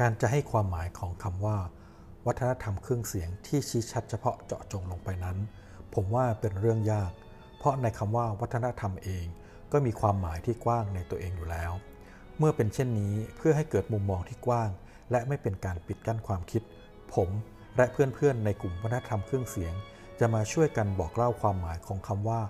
การจะให้ความหมายของคำว่า วัฒนธรรมเครื่องเสียงที่ชี้ชัดเฉพาะเจาะจงลงไปนั้น ผมว่าเป็นเรื่องยาก เพราะในคำว่าวัฒนธรรมเอง ก็มีความหมายที่กว้างในตัวเองอยู่แล้ว เมื่อเป็นเช่นนี้เพื่อให้เกิดมุมมองที่กว้าง และไม่เป็นการปิดกั้นความคิด ผมและเพื่อนๆในกลุ่มวัฒนธรรมเครื่องเสียง จะมาช่วยกันบอกเล่าความหมายของคำว่า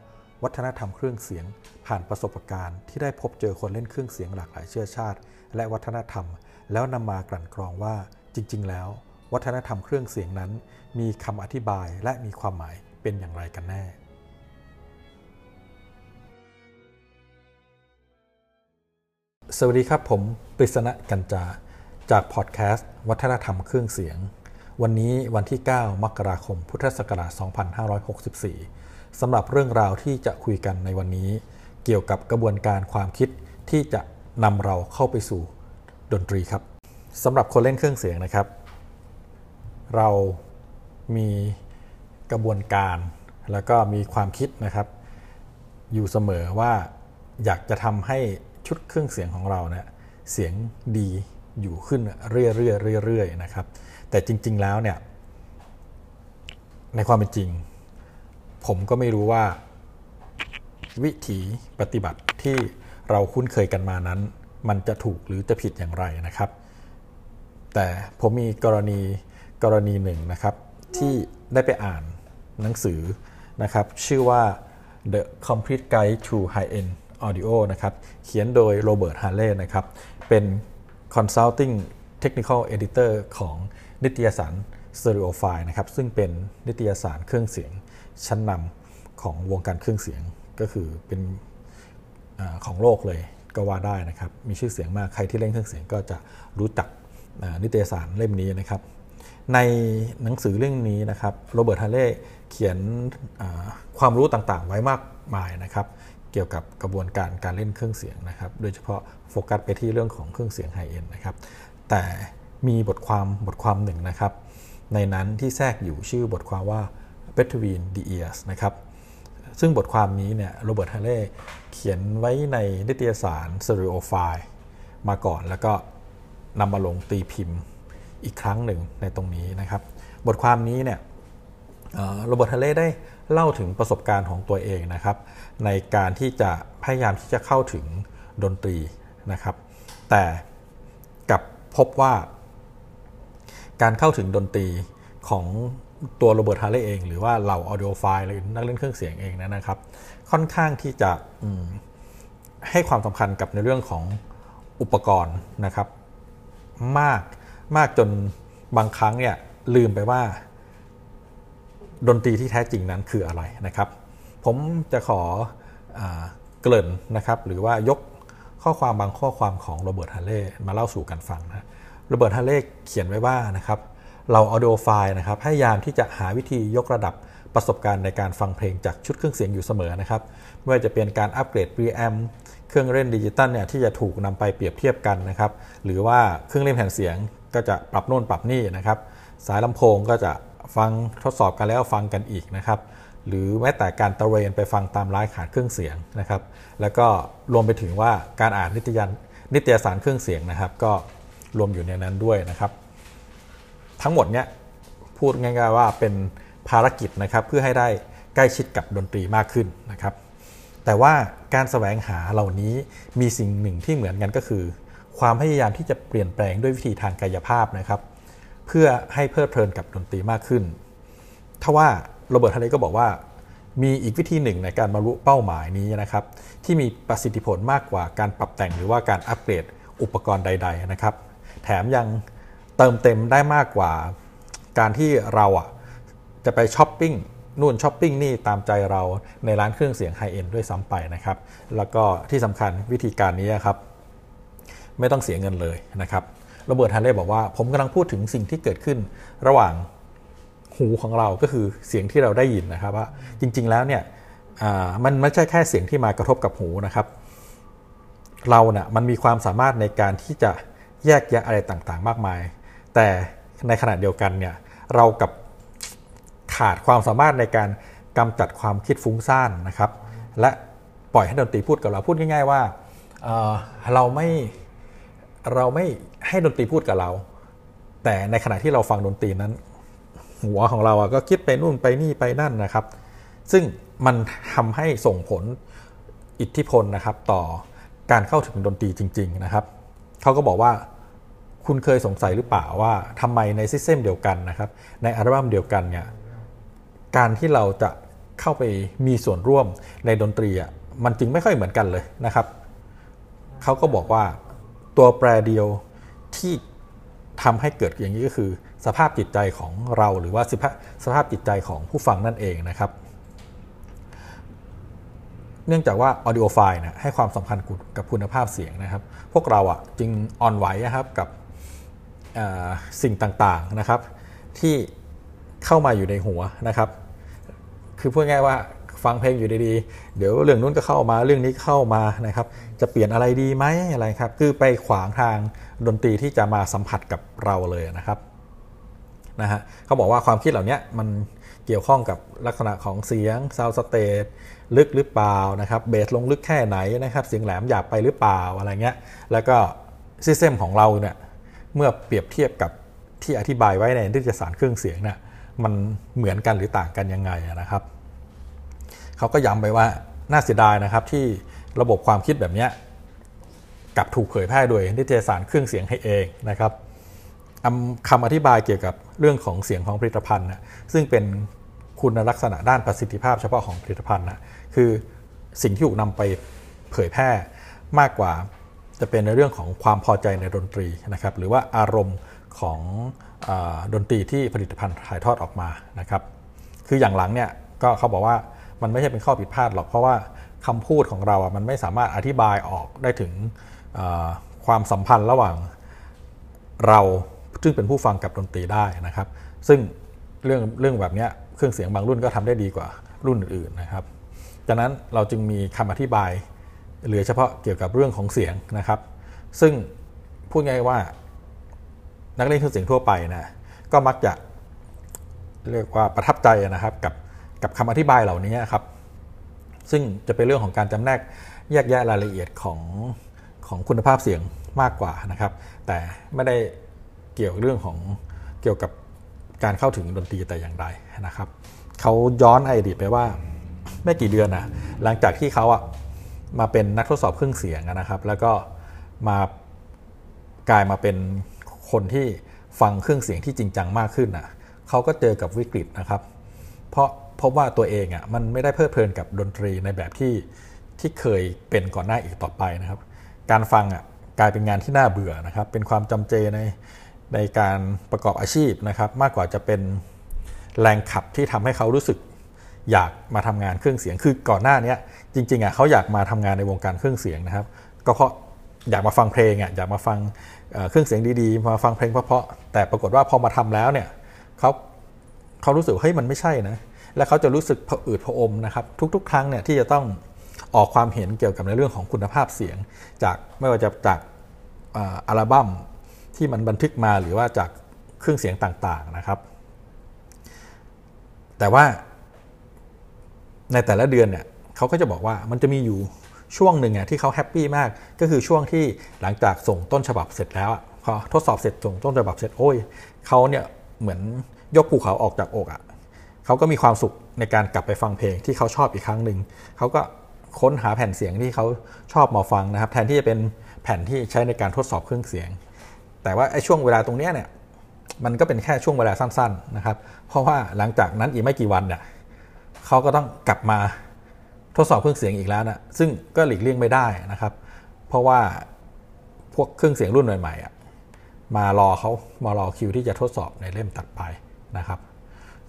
วัฒนธรรมเครื่องเสียง ผ่านประสบการณ์ที่ได้พบเจอคนเล่นเครื่องเสียงหลากหลายเชื้อชาติ และวัฒนธรรม แล้วนำมากลั่นกรองว่าจริง ๆ แล้ว วัฒนธรรมเครื่องเสียงนั้น มีคำอธิบายและมีความหมายเป็นอย่างไรกันแน่สวัสดีครับผมปริศนะกัญจา จากพอดแคสต์วัฒนธรรมเครื่องเสียง วันนี้วันที่ 9 มกราคม พุทธศักราช 2564 สำหรับเรื่องราวที่จะคุยกันในวันนี้ เกี่ยวกับกระบวนการความคิดที่จะนำเราเข้าไปสู่ ดนตรีครับสำหรับคนเล่นเครื่องเสียงนะครับ เรามีกระบวนการ แล้วก็มีความคิดนะครับ อยู่เสมอว่าอยากจะทำให้ชุดเครื่องเสียงของเราเนี่ยเสียงดีอยู่ขึ้นเรื่อยๆเรื่อยๆนะครับ แต่จริง ๆแล้วเนี่ยในความเป็นจริง ผมก็ไม่รู้ว่า วิธีปฏิบัติที่เราคุ้นเคยกันมานั้น มันจะถูกหรือจะผิดอย่างไรนะครับ แต่ผมมีกรณีกรณีหนึ่งนะครับ ที่ได้ไปอ่านหนังสือนะครับ ชื่อว่า The Complete Guide to High End Audio นะครับ เขียนโดยโรเบิร์ตฮาร์เลย์นะครับ เป็น Consulting Technical Editor ของนิตยสาร Stereophile นะครับ ซึ่งเป็นนิตยสารเครื่องเสียงชั้นนำของวงการเครื่องเสียงก็คือเป็นอของโลกเลย ก็ว่าได้นะครับ มีชื่อเสียงมาก ใครที่เล่นเครื่องเสียงก็จะรู้จักนิตยสารเล่มนี้นะครับ ในหนังสือเรื่องนี้นะครับโรเบิร์ตฮาร์เลย์เขียนความรู้ต่างๆ ไว้มากมายนะครับ เกี่ยวกับกระบวนการการเล่นเครื่องเสียงนะครับ โดยเฉพาะโฟกัสไปที่เรื่องของเครื่องเสียงไฮเอ็นนะครับ แต่มีบทความบทความหนึ่งนะครับ ในนั้นที่แทรกอยู่ชื่อบทความว่า Between the Ears นะครับ ซึ่งบทความนี้เนี่ยโรเบิร์ตฮาเลย์เขียนไว้ในนิตยสาร Stereophile มาก่อนแล้วก็นำมาลงตีพิมพ์อีกครั้งหนึ่งในตรงนี้นะครับ บทความนี้เนี่ยโรเบิร์ตฮาเลย์ได้เล่าถึงประสบการณ์ของตัวเองนะครับ ในการที่จะพยายามที่จะเข้าถึงดนตรีนะครับ แต่กลับพบว่าการเข้าถึงดนตรีของ ตัว Robert Harley เอง หรือว่าเหล่า audiophile หรือนักเล่นเครื่องเสียงเองนะครับ ค่อนข้างที่จะให้ความสำคัญกับในเรื่องของอุปกรณ์นะครับ มากมากจนบางครั้งเนี่ยลืมไปว่า ดนตรีที่แท้จริงนั้นคืออะไรนะครับ ผมจะขอเกริ่นนะครับ หรือว่ายกข้อความบางข้อความของ Robert Harley มาเล่าสู่กันฟังนะ Robert Harley เขียนไว้ว่านะครับ เรา audiophile นะครับพยายามที่จะหาวิธียกระดับประสบการณ์ในการฟังเพลงจากชุดเครื่องเสียงอยู่เสมอนะครับไม่ว่าจะเป็นการอัปเกรด pre-amp เครื่องเล่นดิจิตอลเนี่ยที่จะถูกนำไปเปรียบเทียบกันนะครับหรือว่าเครื่องเล่นแผ่นเสียงก็จะปรับโน่นปรับนี่นะครับสายลำโพงก็จะฟังทดสอบกันแล้วฟังกันอีกนะครับหรือแม้แต่การตะเวนไปฟังตามร้านขายเครื่องเสียงนะครับ แล้วก็รวมไปถึงว่าการอ่านนิตยานนิตยสารเครื่องเสียงนะครับ ก็รวมอยู่ในนั้นด้วยนะครับ ทั้งหมดเนี้ยพูดง่ายๆว่าเป็นภารกิจนะครับเพื่อให้ได้ใกล้ชิดกับดนตรีมากขึ้นนะครับ แต่ว่าการแสวงหาเหล่านี้มีสิ่งหนึ่งที่เหมือนกันก็คือ ความพยายามที่จะเปลี่ยนแปลงด้วยวิธีทางกายภาพนะครับ เพื่อให้เพลิดเพลินกับดนตรีมากขึ้นทว่าโรเบิร์ตฮาร์เลก็บอกว่า มีอีกวิธีหนึ่งในการบรรลุเป้าหมายนี้นะครับ ที่มีประสิทธิผลมากกว่าการปรับแต่งหรือว่าการอัปเกรดอุปกรณ์ใด ๆนะครับ แถมยัง เติมเต็มได้มากกว่า การที่เราอะจะไปช้อปปิ้งนู่นช้อปปิ้งนี่ตามใจเราในร้านเครื่องเสียงไฮเอ็นด้วยซ้ำไปนะครับ แล้วก็ที่สำคัญวิธีการนี้ครับ ไม่ต้องเสียเงินเลยนะครับโรเบิร์ตฮันเล่บอกว่าผมกำลังพูดถึงสิ่งที่เกิดขึ้นระหว่างหูของเราก็คือเสียงที่เราได้ยินนะครับว่าจริง ๆแล้วเนี่ยมันไม่ใช่แค่เสียงที่มากระทบกับหูนะครับ เราเนะ่ยมันมีความสามารถในการที่จะแยกแยะอะไรต่างๆ มากมาย แต่ในขณะเดียวกันเนี่ยเรากับขาดความสามารถในการกำจัดความคิดฟุ้งซ่านนะครับ และปล่อยให้ดนตรีพูดกับเราพูดง่าย ๆ ว่าเเราไม่เราไม่ให้ดนตรีพูดกับเรา แต่ในขณะที่เราฟังดนตรีนั้น หัวของเราอะก็คิดไปนู่นไปนี่ไปนั่นนะครับ ซึ่งมันทำให้ส่งผลอิทธิพลนะครับต่อการเข้าถึงดนตรีจริง ๆนะครับเขาก็บอกว่า คุณเคยสงสัยหรือเปล่าว่าทำไมในซิสเต็มเดียวกันนะครับในอัลบั้มเดียวกันเนี่ยการที่เราจะเข้าไปมีส่วนร่วมในดนตรีอะมันจึงไม่ค่อยเหมือนกันเลยนะครับเขาก็บอกว่าตัวแปรเดียวที่ทำให้เกิดอย่างนี้ก็คือ สภาพจิตใจของเราหรือว่าสภาพสภาพจิตใจของผู้ฟังนั่นเองนะครับเนื่องจากว่า audio file นะให้ความสำคัญกับคุณภาพเสียงนะครับ พวกเราอะจึงอ่อนไหวนะครับกับ สิ่งต่างๆนะครับที่เข้ามาอยู่ในหัวนะครับ คือพูดง่ายว่าฟังเพลงอยู่ดีๆ เดี๋ยวเรื่องนู้นก็เข้ามาเรื่องนี้เข้ามานะครับ จะเปลี่ยนอะไรดีไหมอะไรครับ คือไปขวางทางดนตรีที่จะมาสัมผัสกับเราเลยนะครับนะฮะเขาบอกว่าความคิดเหล่านี้มันเกี่ยวข้องกับลักษณะของเสียงซาวสเตตลึกหรือเปล่านะครับเบสลงลึกแค่ไหนนะครับเสียงแหลมหยาบไปหรือเปล่าอะไรเงี้ยแล้วก็ system ของเราเนี่ย เมื่อเปรียบเทียบกับที่อธิบายไว้ในนิตยสารเครื่องเสียงเนี่ยมันเหมือนกันหรือต่างกันยังไงนะครับ เขาก็ย้ำไปว่าน่าเสียดายนะครับที่ระบบความคิดแบบนี้กลับถูกเผยแพร่โดยนิตยสารเครื่องเสียงให้เองนะครับคำอธิบายเกี่ยวกับเรื่องของเสียงของผลิตภัณฑ์นะซึ่งเป็นคุณลักษณะด้านประสิทธิภาพเฉพาะของผลิตภัณฑ์นะคือสิ่งที่ถูกนำไปเผยแพร่มากกว่า จะเป็นในเรื่องของความพอใจในดนตรีนะครับหรือว่าอารมณ์ของอดนตรีที่ผลิตภัณฑ์ถ่ายทอดออกมานะครับคืออย่างหลังเนี่ยก็เขาบอกว่ามันไม่ใช่เป็นข้อผิดพลาดหรอกเพราะว่าคำพูดของเราอะมันไม่สามารถอธิบายออกได้ถึงความสัมพันธ์ระหว่างเราซึ่งเป็นผู้ฟังกับดนตรีได้นะครับ ซึ่งเรื่องเรื่องแบบนี้เครื่องเสียงบางรุ่นก็ทำได้ดีกว่ารุ่นอื่นๆนะครับ จากนั้นเราจึงมีคำอธิบาย เหลือเฉพาะเกี่ยวกับเรื่องของเสียงนะครับ ซึ่งพูดง่ายว่า นักเล่นเครื่องเสียงทั่วไปนะก็มักจะเรียกว่าประทับใจนะครับกับกับคำอธิบายเหล่านี้ครับ ซึ่งจะเป็นเรื่องของการจำแนกแยกแยะรายละเอียดของของคุณภาพเสียงมากกว่านะครับ แต่ไม่ได้เกี่ยวเรื่องของเกี่ยวกับการเข้าถึงดนตรีแต่อย่างใดนะครับเขาย้อนไอดีตไปว่าไม่กี่เดือนนะหลังจากที่เขาอะ มาเป็นนักทดสอบเครื่องเสียงนะครับ แล้วก็มากลายมาเป็นคนที่ฟังเครื่องเสียงที่จริงจังมากขึ้นนะเขาก็เจอกับวิกฤตนะครับ เพราะพบว่าตัวเองอะมันไม่ได้เพลิดเพลินกับดนตรีในแบบที่ที่เคยเป็นก่อนหน้าอีกต่อไปนะครับ การฟังอะกลายเป็นงานที่น่าเบื่อนะครับ เป็นความจำเจในในการประกอบอาชีพนะครับ มากกว่าจะเป็นแรงขับที่ทำให้เขารู้สึก อยากมาทำงานเครื่องเสียง คือก่อนหน้านี้จริงๆอะเขาอยากมาทำงานในวงการเครื่องเสียงนะครับ ก็เพราะอยากมาฟังเพลงอะอยากมาฟังเครื่องเสียงดีๆ มาฟังเพลงเพราะๆแต่ปรากฏว่าพอมาทำแล้วเนี่ยเขาเขารู้สึกเฮ้ยมันไม่ใช่นะและเขาจะรู้สึกผอืดผอมนะครับ ทุกๆ ครั้งเนี่ยที่จะต้องออกความเห็นเกี่ยวกับในเรื่องของคุณภาพเสียง จากไม่ว่าจะจากอัลบั้มที่มันบันทึกมาหรือว่าจากเครื่องเสียงต่างๆนะครับ แต่ว่า ในแต่ละเดือนเนี่ยเขาก็จะบอกว่ามันจะมีอยู่ช่วงหนึ่งอะที่เขาแฮปปี้มาก ก็คือช่วงที่หลังจากส่งต้นฉบับเสร็จแล้วพอทดสอบเสร็จส่งต้นฉบับเสร็จโอ้ยเขาเนี่ยเหมือนยกภูเขาออกจากอกอะเขาก็มีความสุขในการกลับไปฟังเพลงที่เขาชอบอีกครั้งหนึ่งเขาก็ค้นหาแผ่นเสียงที่เขาชอบมาฟังนะครับ แทนที่จะเป็นแผ่นที่ใช้ในการทดสอบเครื่องเสียง แต่ว่าไอ้ช่วงเวลาตรงนี้เนี่ยมันก็เป็นแค่ช่วงเวลาสั้น ๆนะครับ เพราะว่าหลังจากนั้นอีกไม่กี่วันเนี่ย เขาก็ต้องกลับมาทดสอบเครื่องเสียงอีกแล้วนะซึ่งก็หลีกเลี่ยงไม่ได้นะครับ เพราะว่าพวกเครื่องเสียงรุ่นใหม่ๆมารอเขามารอคิวที่จะทดสอบในเล่มตัดไปนะครับ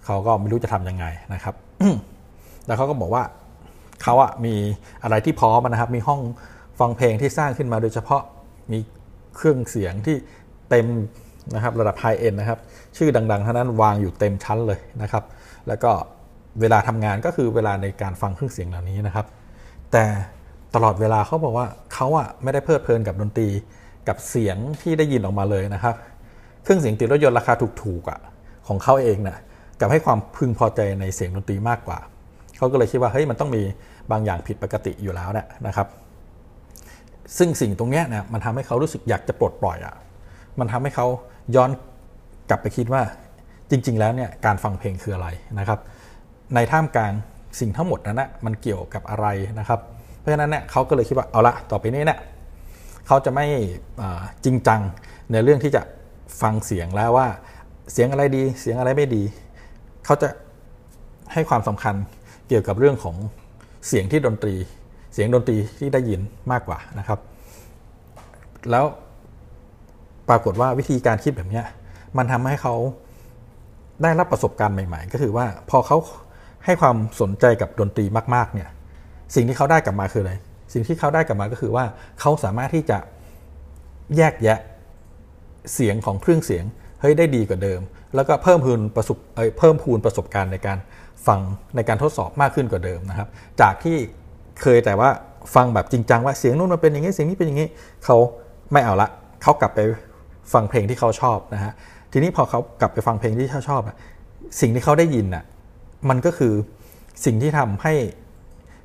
เขาก็ไม่รู้จะทํำยังไงนะครับ แล้วเขาก็บอกว่าเขาอะมีอะไรที่พร้อมนะครับ มีห้องฟังเพลงที่สร้างขึ้นมาโดยเฉพาะมีเครื่องเสียงที่เต็มนะครับระดับไฮเอ็นนะครับ ชื่อดังๆเท่านั้นวางอยู่เต็มชั้นเลยนะครับ แล้วก็ เวลาทำงานก็คือเวลาในการฟังเครื่องเสียงเหล่านี้นะครับ แต่ตลอดเวลาเขาบอกว่าเขาอะไม่ได้เพลิดเพลินกับดนตรีกับเสียงที่ได้ยินออกมาเลยนะครับ เครื่องเสียงติดรถยนต์ราคาถูกๆอะของเขาเองนะ่ะกับให้ความพึงพอใจในเสียงดนตรีมากกว่า เขาก็เลยคิดว่าเฮ้ยมันต้องมีบางอย่างผิดปกติอยู่แล้วนี่ยนะครับ ซึ่งสิ่งตรงนี้เนี่ยมันทำให้เขารู้สึกอยากจะปลดปล่อยอะ่ะ มันทำให้เขาย้อนกลับไปคิดว่าจริง ๆ แล้วเนี่ยการฟังเพลงคืออะไรนะครับ ในท่ามกลางสิ่งทั้งหมดนั้นนะมันเกี่ยวกับอะไรนะครับ เพราะฉะนั้นเนี่ยเขาก็เลยคิดว่าเอาละต่อไปนี้เนี่ยเขาจะไม่จริงจังในเรื่องที่จะฟังเสียงแล้วว่าเสียงอะไรดีเสียงอะไรไม่ดี เขาจะให้ความสำคัญเกี่ยวกับเรื่องของเสียงที่ดนตรี เสียงดนตรีที่ได้ยินมากกว่านะครับ แล้วปรากฏว่าวิธีการคิดแบบนี้มันทำให้เขาได้รับประสบการณ์ใหม่ ๆ ก็คือว่าพอเขา ให้ความสนใจกับดนตรีมากๆเนี่ยสิ่งที่เขาได้กลับมาคืออะไรสิ่งที่เขาได้กลับมาก็คือว่าเขาสามารถที่จะแยกแยะเสียงของเครื่องเสียงเฮ้ยได้ดีกว่าเดิม แล้วก็เพิ่มพูนประสบเพิ่มพูนประสบการณ์ในการฟังในการทดสอบมากขึ้นกว่าเดิมนะครับ จากที่เคยแต่ว่าฟังแบบจริงจังว่าเสียงนู้นมันเป็นอย่างนี้เสียงนี้เป็นอย่างนี้เขาไม่เอาละเขากลับไปฟังเพลงที่เขาชอบนะฮะทีนี้พอเขากลับไปฟังเพลงที่เขาชอบสิ่งที่เขาได้ยินอะ มันก็คือสิ่งที่ทำให้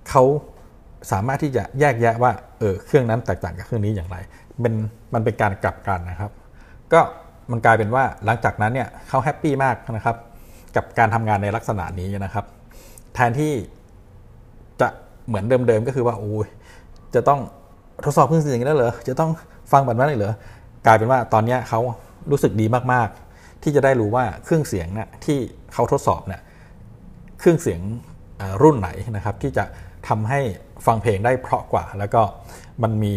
เขาสามารถที่จะแยกแยะว่าเออเครื่องนั้นแตกต่างกับเครื่องนี้อย่างไรเป็นมันเป็นการกลับกันนะครับ ก็มันกลายเป็นว่าหลังจากนั้นเนี่ยเขาแฮปปี้มากนะครับ กับการทำงานในลักษณะนี้นะครับ แทนที่จะเหมือนเดิมๆก็คือว่าโอ้ยจะต้องทดสอบเครื่องเสียงแล้วเหรอจะต้องฟังแบบนั้นเหรอกลายเป็นว่าตอนนี้เขารู้สึกดีมากๆ ที่จะได้รู้ว่าเครื่องเสียงเนี่ยที่เขาทดสอบเนี่ย เครื่องเสียงรุ่นไหนนะครับที่จะทำให้ฟังเพลงได้เพราะกว่า แล้วก็มันมี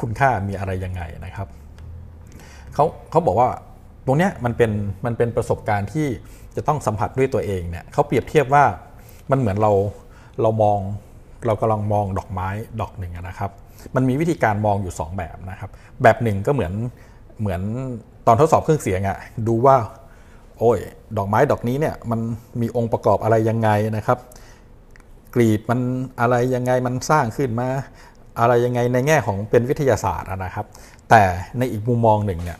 คุณค่ามีอะไรยังไงนะครับเขาเขาบอกว่าตรงเนี้ยมันเป็นมันเป็นประสบการณ์ที่จะต้องสัมผัสด้วยตัวเองเนี่ยเขาเปรียบเทียบว่ามันเหมือนเราเรามองเรากำลังมองดอกไม้ดอกหนึ่งนะครับ มันมีวิธีการมองอยู่ 2 แบบนะครับ แบบหนึ่งก็เหมือนเหมือนตอนทดสอบเครื่องเสียงอะ่ะดูว่า โอ้ย ดอกไม้ดอกนี้เนี่ยมันมีองค์ประกอบอะไรยังไงนะครับ กรีบมันอะไรยังไงมันสร้างขึ้นมาอะไรยังไงในแง่ของเป็นวิทยาศาสตร์นะครับ แต่ในอีกมุมมองหนึ่งเนี่ย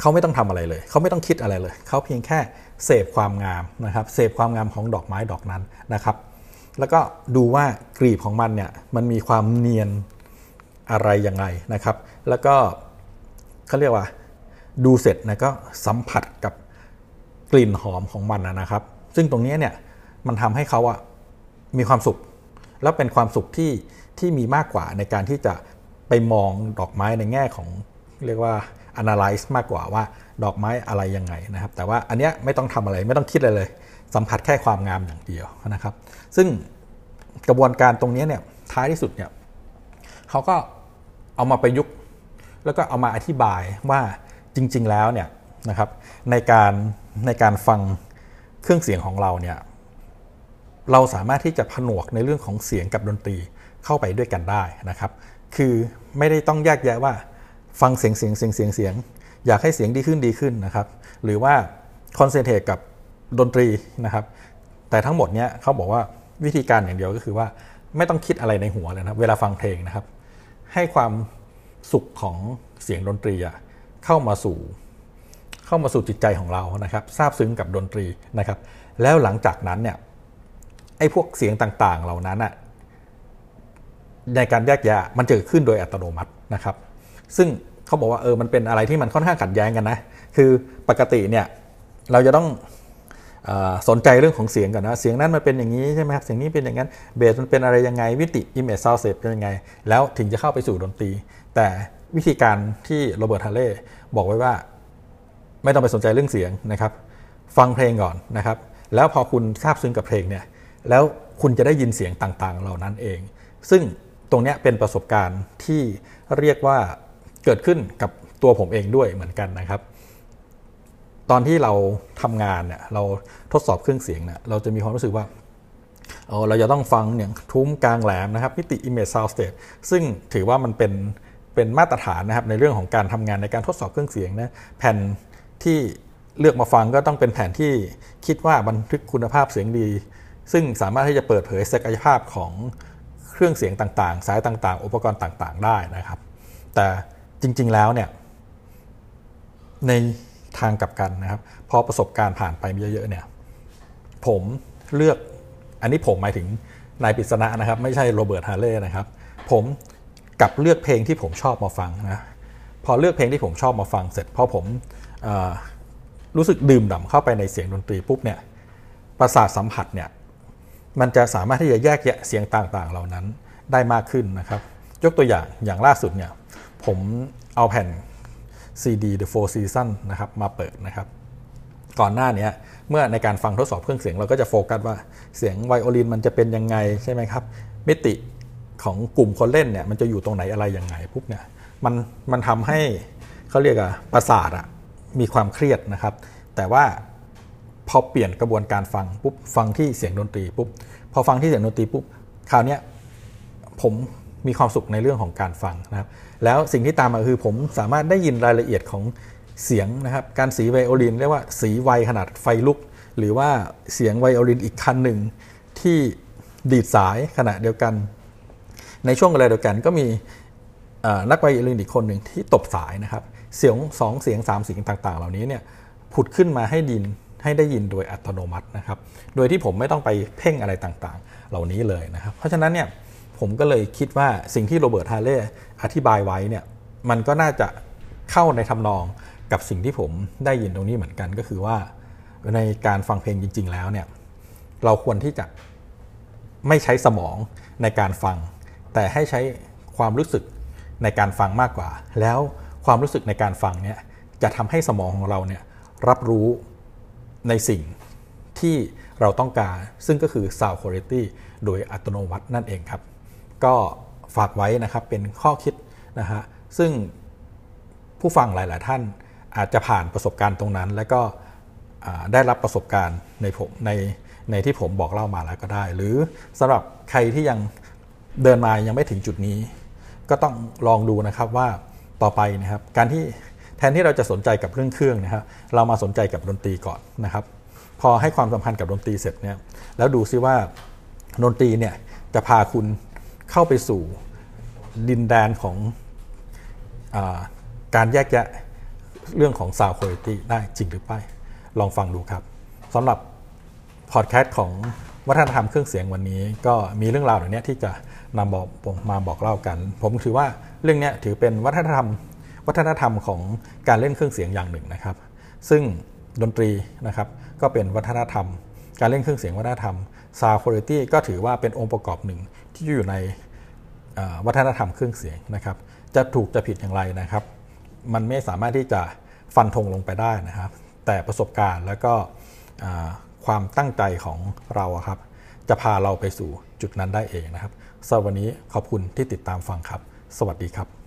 เขาไม่ต้องทำอะไรเลย เขาไม่ต้องคิดอะไรเลย เขาเพียงแค่เสพความงามนะครับ เสพความงามของดอกไม้ดอกนั้นนะครับ แล้วก็ดูว่ากลีบของมันเนี่ยมันมีความเนียนอะไรยังไงนะครับ แล้วก็เขาเรียกว่า ดูเสร็จนะก็สัมผัสกับกลิ่นหอมของมันนะครับ ซึ่งตรงนี้เนี่ยมันทำให้เขาอะมีความสุข แล้วเป็นความสุขที่ที่มีมากกว่าในการที่จะไปมองดอกไม้ในแง่ของเรียกว่า analyze มากกว่าว่าดอกไม้อะไรยังไงนะครับ แต่ว่าอันเนี้ยไม่ต้องทำอะไรไม่ต้องคิดอะไรเลย สัมผัสแค่ความงามอย่างเดียวนะครับ ซึ่งกระบวนการตรงนี้เนี่ยท้ายที่สุดเนี่ยเขาก็เอามาประยุกต์ แล้วก็เอามาอธิบายว่า จริงๆแล้วเนี่ยนะครับในการในการฟังเครื่องเสียงของเราเนี่ยเราสามารถที่จะผนวกในเรื่องของเสียงกับดนตรีเข้าไปด้วยกันได้นะครับ คือไม่ได้ต้องแยกแยะว่า ฟังเสียงเสียงเสียงเสียงเสียง อยากให้เสียงดีขึ้นดีขึ้นนะครับ หรือว่าคอนเซนเทรตกับดนตรีนะครับ แต่ทั้งหมดเนี้ยเขาบอกว่าวิธีการอย่างเดียวก็คือว่าไม่ต้องคิดอะไรในหัวเลยนะเวลาฟังเพลงนะครับ ให้ความสุขของเสียงดนตรีอะ เข้ามาสู่ เข้ามาสู่จิตใจของเรานะครับซาบซึ้งกับดนตรีนะครับ แล้วหลังจากนั้นเนี่ยไอ้พวกเสียงต่างๆ เหล่านั้นอะในการแยกแยะมันจะเกิดขึ้นโดยอัตโนมัตินะครับ ซึ่งเขาบอกว่าเออมันเป็นอะไรที่มันค่อนข้างขัดแย้งกันนะ คือปกติเนี่ยเราจะต้องอสนใจเรื่องของเสียงก่อนนะ เสียงนั้นมันเป็นอย่างนี้ใช่ไหมครับ เสียงนี้เป็นอย่างนั้น เบสมันเป็นอะไรยังไง วิติ image sound set เป็นยังไง แล้วถึงจะเข้าไปสู่ดนตรี แต่วิธีการที่โรเบิร์ตฮาร์เล่ บอกไว้ว่าไม่ต้องไปสนใจเรื่องเสียงนะครับ ฟังเพลงก่อนนะครับ แล้วพอคุณทราบซึ้งกับเพลงเนี่ยแล้วคุณจะได้ยินเสียงต่างๆ เหล่านั้นเอง ซึ่งตรงนี้เป็นประสบการณ์ที่เรียกว่าเกิดขึ้นกับตัวผมเองด้วยเหมือนกันนะครับ ตอนที่เราทำงานเนี่ยเราทดสอบเครื่องเสียงเนี่ยเราจะมีความรู้สึกว่าเออเราจะต้องฟังเนี่ยทุ้มกลางแหลมนะครับมิติ image sound state ซึ่งถือว่ามันเป็น เป็นมาตรฐานนะครับในเรื่องของการทำงานในการทดสอบเครื่องเสียงนะแผ่นที่เลือกมาฟังก็ต้องเป็นแผ่นที่คิดว่าบันทึกคุณภาพเสียงดี ซึ่งสามารถที่จะเปิดเผยศักยภาพของเครื่องเสียงต่างๆ สายต่างๆ อุปกรณ์ต่างๆ ได้นะครับ แต่จริงๆแล้วเนี่ยในทางกลับกันนะครับ พอประสบการณ์ผ่านไปเยอะๆเนี่ยผมเลือกอันนี้ผมหมายถึงนายปิศนานะครับ ไม่ใช่โรเบิร์ตฮาร์เล่นะครับ ผม กับเลือกเพลงที่ผมชอบมาฟังนะพอเลือกเพลงที่ผมชอบมาฟังเสร็จพอผมรู้สึกดื่มด่ำเข้าไปในเสียงดนตรีปุ๊บเนี่ยประสาทสัมผัสเนี่ยมันจะสามารถที่จะแยกแยะเสียงต่างๆ เหล่านั้นได้มากขึ้นนะครับ ยกตัวอย่างอย่างล่าสุดเนี่ยผมเอาแผ่น CD The Four Seasons นะครับมาเปิดนะครับ ก่อนหน้านี้เมื่อในการฟังทดสอบเครื่องเสียงเราก็จะโฟกัสว่าเสียงไวโอลินมันจะเป็นยังไงใช่ไหมครับมิติ ของกลุ่มคนเล่นเนี่ยมันจะอยู่ตรงไหนอะไรยังไงปุ๊บเนี่ยมันมันทำให้เขาเรียกอะประสาทอะมีความเครียดนะครับ แต่ว่าพอเปลี่ยนกระบวนการฟังปุ๊บฟังที่เสียงดนตรีปุ๊บพอฟังที่เสียงดนตรีปุ๊บคราวนี้ผมมีความสุขในเรื่องของการฟังนะครับแล้วสิ่งที่ตามมาคือผมสามารถได้ยินรายละเอียดของเสียงนะครับการสีไวโอลินเรียกว่าสีไวขนาดไฟลุก หรือว่าเสียงไวโอลินอีกคันหนึ่งที่ดีดสายขณะเดียวกัน ในช่วงเวลาเดียวกันก็มีนักไวโอลินอีกคนหนึ่งที่ตบสายนะครับ เสียงสองเสียงสามเสียงต่าง ๆ เหล่านี้เนี่ยผุดขึ้นมาให้ดินให้ได้ยินโดยอัตโนมัตินะครับ โดยที่ผมไม่ต้องไปเพ่งอะไรต่างๆ เหล่านี้เลยนะครับ เพราะฉะนั้นเนี่ยผมก็เลยคิดว่าสิ่งที่โรเบิร์ตฮาร์เล่อธิบายไว้เนี่ยมันก็น่าจะเข้าในทำนองกับสิ่งที่ผมได้ยินตรงนี้เหมือนกันก็คือว่า ในการฟังเพลงจริง ๆ แล้วเนี่ยเราควรที่จะไม่ใช้สมองในการฟัง แต่ให้ใช้ความรู้สึกในการฟังมากกว่า แล้วความรู้สึกในการฟังเนี่ยจะทำให้สมองของเราเนี่ยรับรู้ในสิ่งที่เราต้องการ ซึ่งก็คือ sound quality โดยอัตโนมัตินั่นเองครับ ก็ฝากไว้นะครับเป็นข้อคิดนะฮะซึ่งผู้ฟังหลาย ๆ ท่านอาจจะผ่านประสบการณ์ตรงนั้น แล้วก็ได้รับประสบการณ์ในผมในในที่ผมบอกเล่ามาแล้วก็ได้ หรือสำหรับใครที่ยัง เดินมายังไม่ถึงจุดนี้ ก็ต้องลองดูนะครับว่าต่อไปนะครับ การที่แทนที่เราจะสนใจกับเรื่องเครื่องนะครับ เรามาสนใจกับดนตรีก่อนนะครับ พอให้ความสำคัญกับดนตรีเสร็จเนี่ยแล้วดูซิว่าดนตรีเนี่ยจะพาคุณเข้าไปสู่ดินแดนของอการแยกแยะเรื่องของ sound quality ได้จริงหรือไม่ลองฟังดูครับสำหรับพอดแคสต์ของ วัฒนธรรมเครื่องเสียงวันนี้ ก็มีเรื่องราวเหล่านี้ที่จะนำบอกมาบอกเล่ากัน ผมถือว่าเรื่องนี้ถือเป็นวัฒนธรรม วัฒนธรรมของการเล่นเครื่องเสียงอย่างหนึ่งนะครับ ซึ่งดนตรีนะครับก็เป็นวัฒนธรรม การเล่นเครื่องเสียงวัฒนธรรม sound quality ก็ถือว่าเป็นองค์ประกอบหนึ่งที่อยู่ในวัฒนธรรมเครื่องเสียงนะครับ จะถูกจะผิดอย่างไรนะครับ มันไม่สามารถที่จะฟันธงลงไปได้นะครับ แต่ประสบการณ์แล้วก็ ความตั้งใจของเราครับ จะพาเราไปสู่จุดนั้นได้เองนะครับสำหรับวันนี้ขอบคุณที่ติดตามฟังครับ สวัสดีครับ